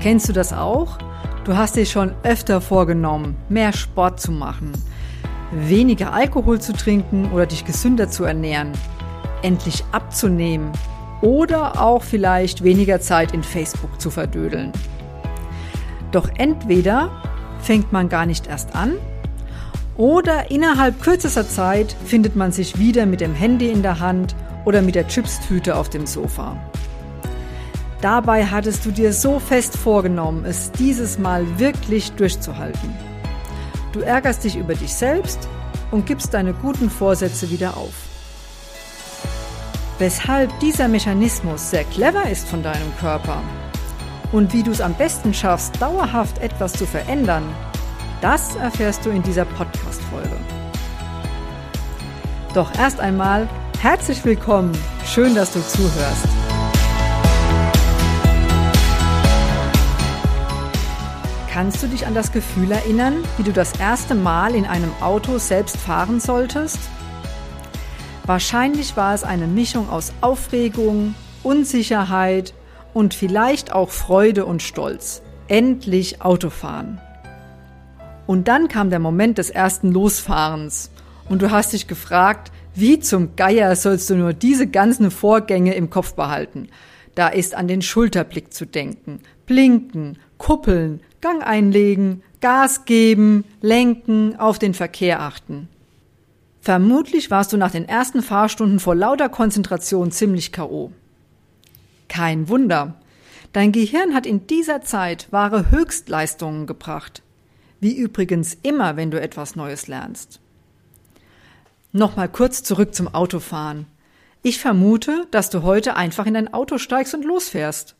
Kennst du das auch? Du hast dir schon öfter vorgenommen, mehr Sport zu machen, weniger Alkohol zu trinken oder dich gesünder zu ernähren, endlich abzunehmen oder auch vielleicht weniger Zeit in Facebook zu verdödeln. Doch entweder fängt man gar nicht erst an oder innerhalb kürzester Zeit findet man sich wieder mit dem Handy in der Hand oder mit der Chipstüte auf dem Sofa. Dabei hattest du dir so fest vorgenommen, es dieses Mal wirklich durchzuhalten. Du ärgerst dich über dich selbst und gibst deine guten Vorsätze wieder auf. Weshalb dieser Mechanismus sehr clever ist von deinem Körper und wie du es am besten schaffst, dauerhaft etwas zu verändern, das erfährst du in dieser Podcast-Folge. Doch erst einmal herzlich willkommen. Schön, dass du zuhörst. Kannst du dich an das Gefühl erinnern, wie du das erste Mal in einem Auto selbst fahren solltest? Wahrscheinlich war es eine Mischung aus Aufregung, Unsicherheit und vielleicht auch Freude und Stolz. Endlich Autofahren. Und dann kam der Moment des ersten Losfahrens und du hast dich gefragt, wie zum Geier sollst du nur diese ganzen Vorgänge im Kopf behalten? Da ist an den Schulterblick zu denken, blinken, kuppeln, Gang einlegen, Gas geben, lenken, auf den Verkehr achten. Vermutlich warst du nach den ersten Fahrstunden vor lauter Konzentration ziemlich K.O. Kein Wunder. Dein Gehirn hat in dieser Zeit wahre Höchstleistungen gebracht. Wie übrigens immer, wenn du etwas Neues lernst. Nochmal kurz zurück zum Autofahren. Ich vermute, dass du heute einfach in dein Auto steigst und losfährst.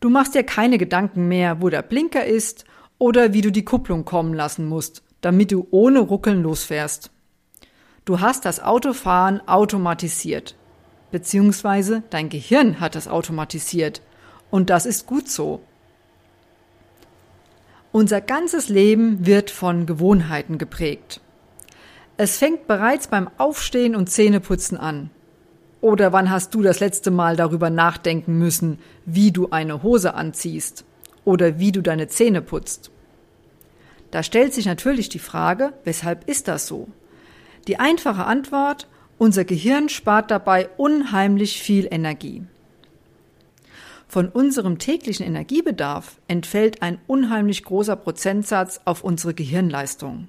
Du machst dir keine Gedanken mehr, wo der Blinker ist oder wie du die Kupplung kommen lassen musst, damit du ohne Ruckeln losfährst. Du hast das Autofahren automatisiert. Beziehungsweise dein Gehirn hat es automatisiert. Und das ist gut so. Unser ganzes Leben wird von Gewohnheiten geprägt. Es fängt bereits beim Aufstehen und Zähneputzen an. Oder wann hast du das letzte Mal darüber nachdenken müssen, wie du eine Hose anziehst oder wie du deine Zähne putzt? Da stellt sich natürlich die Frage, weshalb ist das so? Die einfache Antwort, unser Gehirn spart dabei unheimlich viel Energie. Von unserem täglichen Energiebedarf entfällt ein unheimlich großer Prozentsatz auf unsere Gehirnleistung.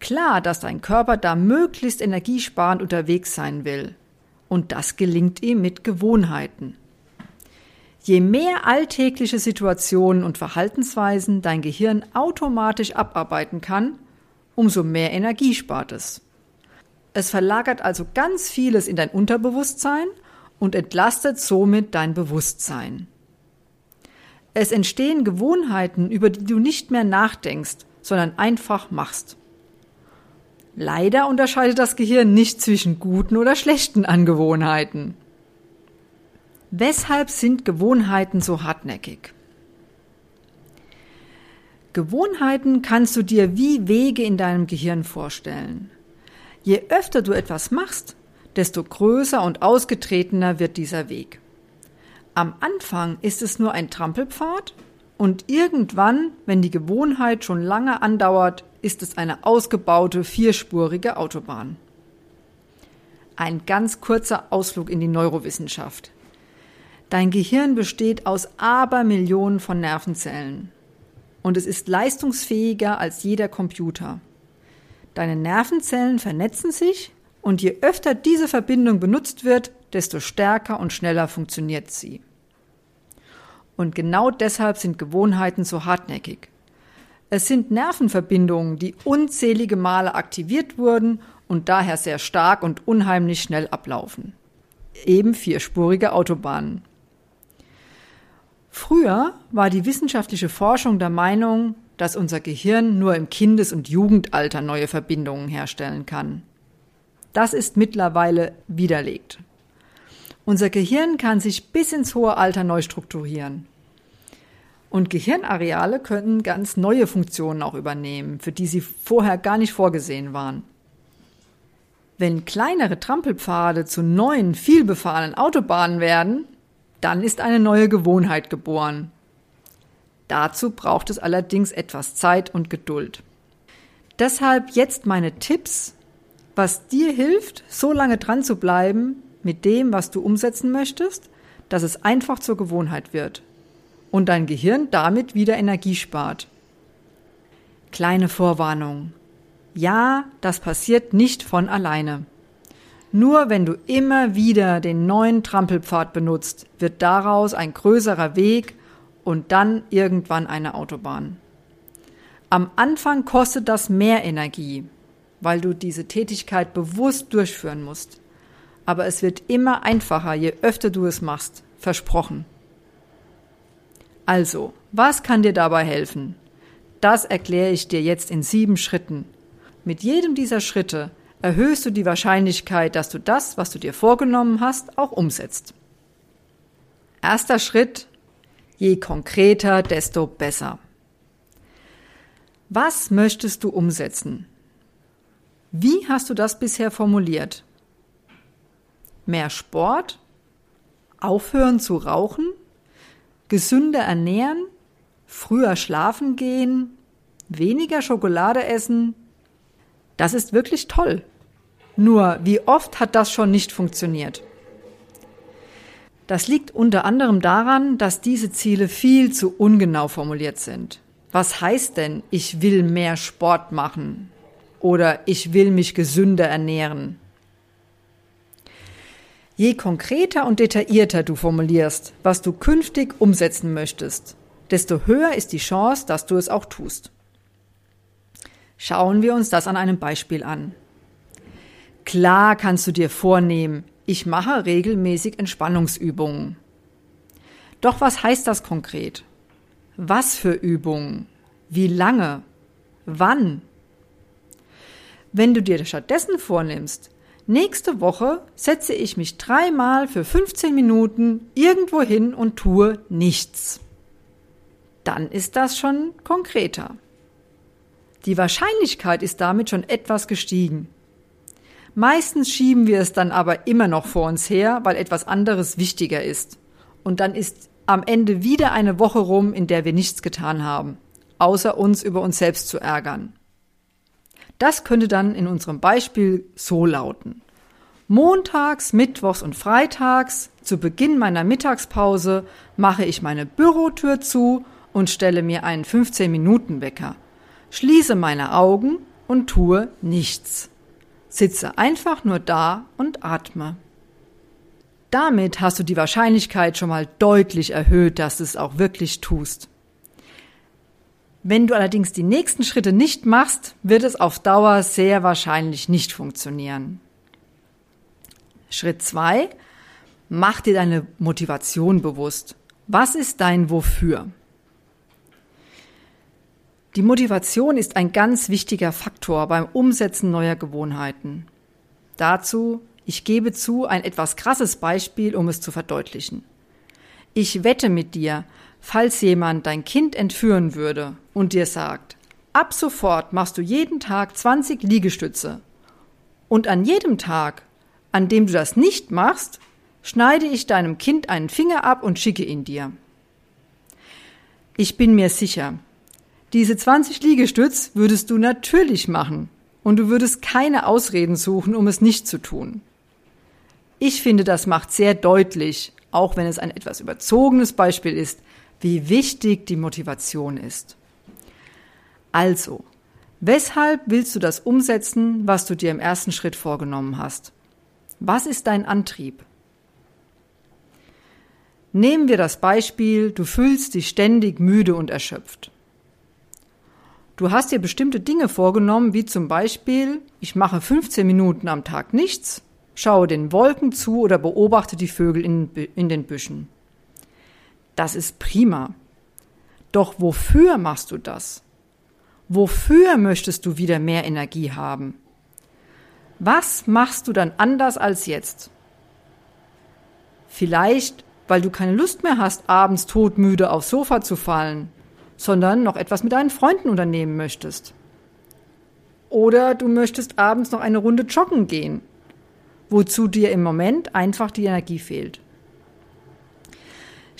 Klar, dass dein Körper da möglichst energiesparend unterwegs sein will. Und das gelingt ihm mit Gewohnheiten. Je mehr alltägliche Situationen und Verhaltensweisen dein Gehirn automatisch abarbeiten kann, umso mehr Energie spart es. Es verlagert also ganz vieles in dein Unterbewusstsein und entlastet somit dein Bewusstsein. Es entstehen Gewohnheiten, über die du nicht mehr nachdenkst, sondern einfach machst. Leider unterscheidet das Gehirn nicht zwischen guten oder schlechten Angewohnheiten. Weshalb sind Gewohnheiten so hartnäckig? Gewohnheiten kannst du dir wie Wege in deinem Gehirn vorstellen. Je öfter du etwas machst, desto größer und ausgetretener wird dieser Weg. Am Anfang ist es nur ein Trampelpfad und irgendwann, wenn die Gewohnheit schon lange andauert, ist es eine ausgebaute vierspurige Autobahn. Ein ganz kurzer Ausflug in die Neurowissenschaft. Dein Gehirn besteht aus Abermillionen von Nervenzellen und es ist leistungsfähiger als jeder Computer. Deine Nervenzellen vernetzen sich und je öfter diese Verbindung benutzt wird, desto stärker und schneller funktioniert sie. Und genau deshalb sind Gewohnheiten so hartnäckig. Es sind Nervenverbindungen, die unzählige Male aktiviert wurden und daher sehr stark und unheimlich schnell ablaufen. Eben vierspurige Autobahnen. Früher war die wissenschaftliche Forschung der Meinung, dass unser Gehirn nur im Kindes- und Jugendalter neue Verbindungen herstellen kann. Das ist mittlerweile widerlegt. Unser Gehirn kann sich bis ins hohe Alter neu strukturieren. Und Gehirnareale können ganz neue Funktionen auch übernehmen, für die sie vorher gar nicht vorgesehen waren. Wenn kleinere Trampelpfade zu neuen, vielbefahrenen Autobahnen werden, dann ist eine neue Gewohnheit geboren. Dazu braucht es allerdings etwas Zeit und Geduld. Deshalb jetzt meine Tipps, was dir hilft, so lange dran zu bleiben mit dem, was du umsetzen möchtest, dass es einfach zur Gewohnheit wird und dein Gehirn damit wieder Energie spart. Kleine Vorwarnung. Ja, das passiert nicht von alleine. Nur wenn du immer wieder den neuen Trampelpfad benutzt, wird daraus ein größerer Weg und dann irgendwann eine Autobahn. Am Anfang kostet das mehr Energie, weil du diese Tätigkeit bewusst durchführen musst. Aber es wird immer einfacher, je öfter du es machst. Versprochen. Also, was kann dir dabei helfen? Das erkläre ich dir jetzt in sieben Schritten. Mit jedem dieser Schritte erhöhst du die Wahrscheinlichkeit, dass du das, was du dir vorgenommen hast, auch umsetzt. Erster Schritt. Je konkreter, desto besser. Was möchtest du umsetzen? Wie hast du das bisher formuliert? Mehr Sport? Aufhören zu rauchen? Gesünder ernähren? Früher schlafen gehen? Weniger Schokolade essen? Das ist wirklich toll. Nur, wie oft hat das schon nicht funktioniert? Das liegt unter anderem daran, dass diese Ziele viel zu ungenau formuliert sind. Was heißt denn, ich will mehr Sport machen oder ich will mich gesünder ernähren? Je konkreter und detaillierter du formulierst, was du künftig umsetzen möchtest, desto höher ist die Chance, dass du es auch tust. Schauen wir uns das an einem Beispiel an. Klar kannst du dir vornehmen, ich mache regelmäßig Entspannungsübungen. Doch was heißt das konkret? Was für Übungen? Wie lange? Wann? Wenn du dir stattdessen vornimmst, nächste Woche setze ich mich dreimal für 15 Minuten irgendwo hin und tue nichts. Dann ist das schon konkreter. Die Wahrscheinlichkeit ist damit schon etwas gestiegen. Meistens schieben wir es dann aber immer noch vor uns her, weil etwas anderes wichtiger ist. Und dann ist am Ende wieder eine Woche rum, in der wir nichts getan haben, außer uns über uns selbst zu ärgern. Das könnte dann in unserem Beispiel so lauten. Montags, Mittwochs und Freitags zu Beginn meiner Mittagspause mache ich meine Bürotür zu und stelle mir einen 15-Minuten-Wecker, schließe meine Augen und tue nichts. Sitze einfach nur da und atme. Damit hast du die Wahrscheinlichkeit schon mal deutlich erhöht, dass du es auch wirklich tust. Wenn du allerdings die nächsten Schritte nicht machst, wird es auf Dauer sehr wahrscheinlich nicht funktionieren. Schritt zwei: Mach dir deine Motivation bewusst. Was ist dein Wofür? Die Motivation ist ein ganz wichtiger Faktor beim Umsetzen neuer Gewohnheiten. Dazu, ich gebe zu, ein etwas krasses Beispiel, um es zu verdeutlichen. Ich wette mit dir, falls jemand dein Kind entführen würde und dir sagt, ab sofort machst du jeden Tag 20 Liegestütze und an jedem Tag, an dem du das nicht machst, schneide ich deinem Kind einen Finger ab und schicke ihn dir. Ich bin mir sicher, diese 20 Liegestütz würdest du natürlich machen und du würdest keine Ausreden suchen, um es nicht zu tun. Ich finde, das macht sehr deutlich, auch wenn es ein etwas überzogenes Beispiel ist, wie wichtig die Motivation ist. Also, weshalb willst du das umsetzen, was du dir im ersten Schritt vorgenommen hast? Was ist dein Antrieb? Nehmen wir das Beispiel, du fühlst dich ständig müde und erschöpft. Du hast dir bestimmte Dinge vorgenommen, wie zum Beispiel, ich mache 15 Minuten am Tag nichts, schaue den Wolken zu oder beobachte die Vögel in, in den Büschen. Das ist prima. Doch wofür machst du das? Wofür möchtest du wieder mehr Energie haben? Was machst du dann anders als jetzt? Vielleicht, weil du keine Lust mehr hast, abends todmüde aufs Sofa zu fallen sondern noch etwas mit deinen Freunden unternehmen möchtest. Oder du möchtest abends noch eine Runde joggen gehen, wozu dir im Moment einfach die Energie fehlt.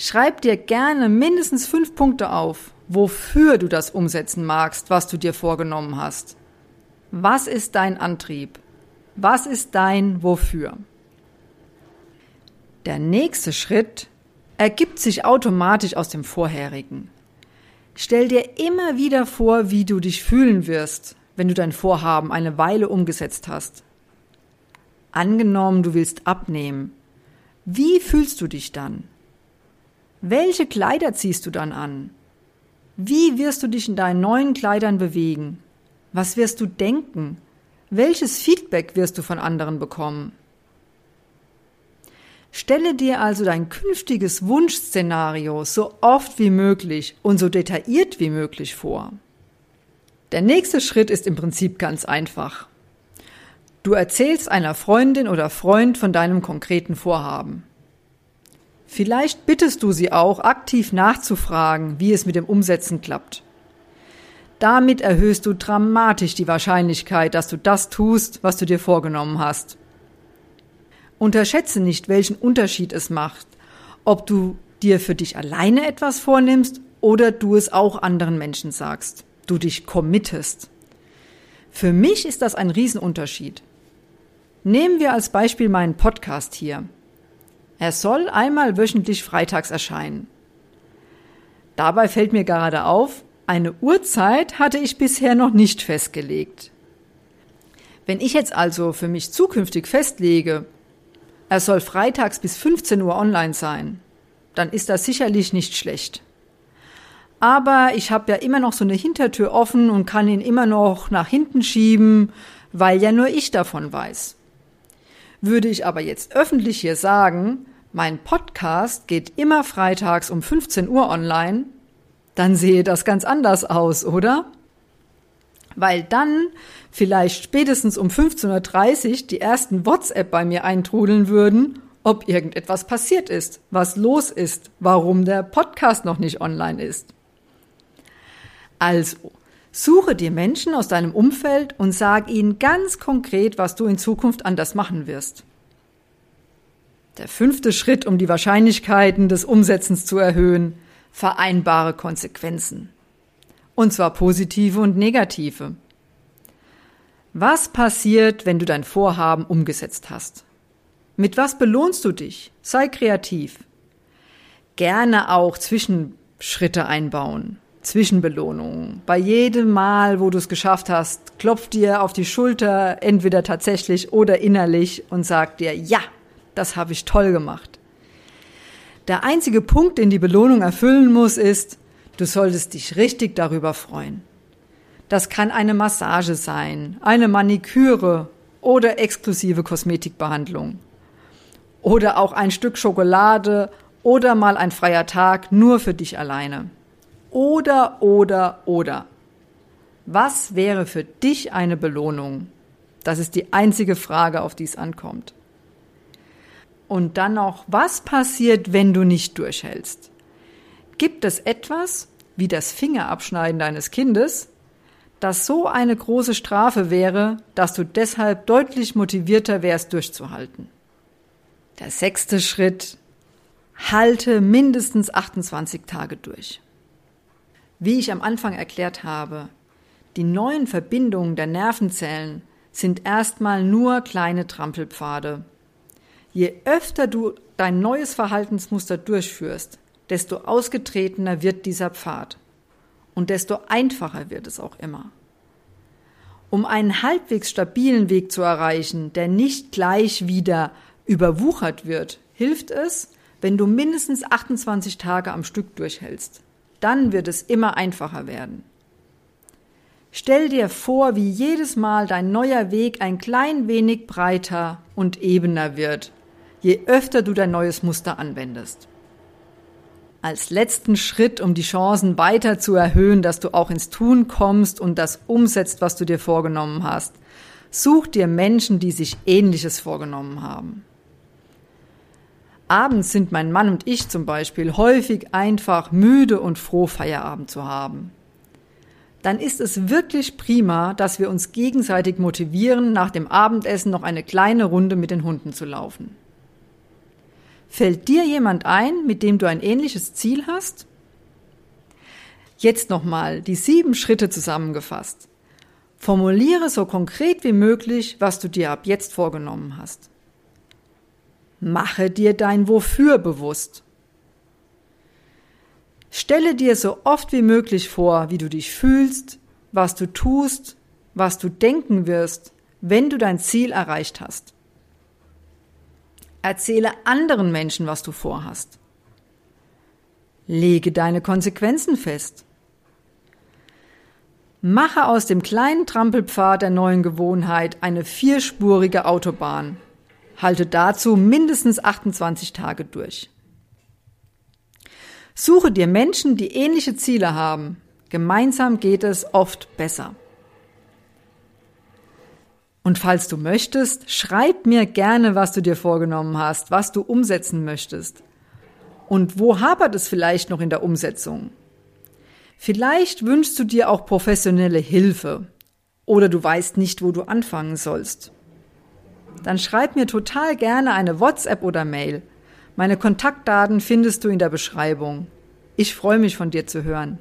Schreib dir gerne mindestens fünf Punkte auf, wofür du das umsetzen magst, was du dir vorgenommen hast. Was ist dein Antrieb? Was ist dein Wofür? Der nächste Schritt ergibt sich automatisch aus dem vorherigen. Stell dir immer wieder vor, wie du dich fühlen wirst, wenn du dein Vorhaben eine Weile umgesetzt hast. Angenommen, du willst abnehmen. Wie fühlst du dich dann? Welche Kleider ziehst du dann an? Wie wirst du dich in deinen neuen Kleidern bewegen? Was wirst du denken? Welches Feedback wirst du von anderen bekommen? Stelle dir also dein künftiges Wunschszenario so oft wie möglich und so detailliert wie möglich vor. Der nächste Schritt ist im Prinzip ganz einfach. Du erzählst einer Freundin oder Freund von deinem konkreten Vorhaben. Vielleicht bittest du sie auch, aktiv nachzufragen, wie es mit dem Umsetzen klappt. Damit erhöhst du dramatisch die Wahrscheinlichkeit, dass du das tust, was du dir vorgenommen hast. Unterschätze nicht, welchen Unterschied es macht, ob du dir für dich alleine etwas vornimmst oder du es auch anderen Menschen sagst, du dich committest. Für mich ist das ein Riesenunterschied. Nehmen wir als Beispiel meinen Podcast hier. Er soll einmal wöchentlich freitags erscheinen. Dabei fällt mir gerade auf, eine Uhrzeit hatte ich bisher noch nicht festgelegt. Wenn ich jetzt also für mich zukünftig festlege, er soll freitags bis 15 Uhr online sein. Dann ist das sicherlich nicht schlecht. Aber ich habe ja immer noch so eine Hintertür offen und kann ihn immer noch nach hinten schieben, weil ja nur ich davon weiß. Würde ich aber jetzt öffentlich hier sagen, mein Podcast geht immer freitags um 15 Uhr online, dann sehe das ganz anders aus, oder? weil dann vielleicht spätestens um 15.30 Uhr die ersten WhatsApp bei mir eintrudeln würden, ob irgendetwas passiert ist, was los ist, warum der Podcast noch nicht online ist. Also, suche dir Menschen aus deinem Umfeld und sag ihnen ganz konkret, was du in Zukunft anders machen wirst. Der fünfte Schritt, um die Wahrscheinlichkeiten des Umsetzens zu erhöhen, vereinbare Konsequenzen. Und zwar positive und negative. Was passiert, wenn du dein Vorhaben umgesetzt hast? Mit was belohnst du dich? Sei kreativ. Gerne auch Zwischenschritte einbauen, Zwischenbelohnungen. Bei jedem Mal, wo du es geschafft hast, klopft dir auf die Schulter, entweder tatsächlich oder innerlich und sagt dir, ja, das habe ich toll gemacht. Der einzige Punkt, den die Belohnung erfüllen muss, ist, Du solltest dich richtig darüber freuen. Das kann eine Massage sein, eine Maniküre oder exklusive Kosmetikbehandlung. Oder auch ein Stück Schokolade oder mal ein freier Tag nur für dich alleine. Oder, oder, oder. Was wäre für dich eine Belohnung? Das ist die einzige Frage, auf die es ankommt. Und dann noch, was passiert, wenn du nicht durchhältst? Gibt es etwas, wie das Fingerabschneiden deines Kindes, das so eine große Strafe wäre, dass du deshalb deutlich motivierter wärst, durchzuhalten? Der sechste Schritt. Halte mindestens 28 Tage durch. Wie ich am Anfang erklärt habe, die neuen Verbindungen der Nervenzellen sind erstmal nur kleine Trampelpfade. Je öfter du dein neues Verhaltensmuster durchführst, desto ausgetretener wird dieser Pfad und desto einfacher wird es auch immer. Um einen halbwegs stabilen Weg zu erreichen, der nicht gleich wieder überwuchert wird, hilft es, wenn du mindestens 28 Tage am Stück durchhältst. Dann wird es immer einfacher werden. Stell dir vor, wie jedes Mal dein neuer Weg ein klein wenig breiter und ebener wird, je öfter du dein neues Muster anwendest als letzten Schritt, um die Chancen weiter zu erhöhen, dass du auch ins Tun kommst und das umsetzt, was du dir vorgenommen hast. Such dir Menschen, die sich Ähnliches vorgenommen haben. Abends sind mein Mann und ich zum Beispiel häufig einfach müde und froh, Feierabend zu haben. Dann ist es wirklich prima, dass wir uns gegenseitig motivieren, nach dem Abendessen noch eine kleine Runde mit den Hunden zu laufen. Fällt dir jemand ein, mit dem du ein ähnliches Ziel hast? Jetzt nochmal die sieben Schritte zusammengefasst. Formuliere so konkret wie möglich, was du dir ab jetzt vorgenommen hast. Mache dir dein Wofür bewusst. Stelle dir so oft wie möglich vor, wie du dich fühlst, was du tust, was du denken wirst, wenn du dein Ziel erreicht hast. Erzähle anderen Menschen, was du vorhast. Lege deine Konsequenzen fest. Mache aus dem kleinen Trampelpfad der neuen Gewohnheit eine vierspurige Autobahn. Halte dazu mindestens 28 Tage durch. Suche dir Menschen, die ähnliche Ziele haben. Gemeinsam geht es oft besser. Und falls du möchtest, schreib mir gerne, was du dir vorgenommen hast, was du umsetzen möchtest. Und wo hapert es vielleicht noch in der Umsetzung? Vielleicht wünschst du dir auch professionelle Hilfe oder du weißt nicht, wo du anfangen sollst. Dann schreib mir total gerne eine WhatsApp oder Mail. Meine Kontaktdaten findest du in der Beschreibung. Ich freue mich von dir zu hören.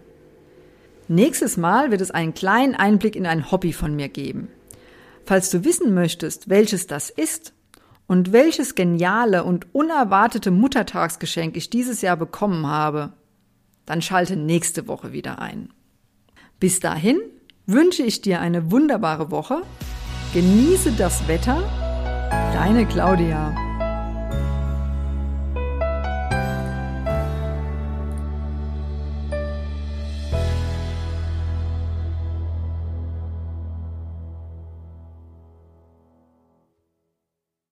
Nächstes Mal wird es einen kleinen Einblick in ein Hobby von mir geben. Falls du wissen möchtest, welches das ist und welches geniale und unerwartete Muttertagsgeschenk ich dieses Jahr bekommen habe, dann schalte nächste Woche wieder ein. Bis dahin wünsche ich dir eine wunderbare Woche. Genieße das Wetter. Deine Claudia.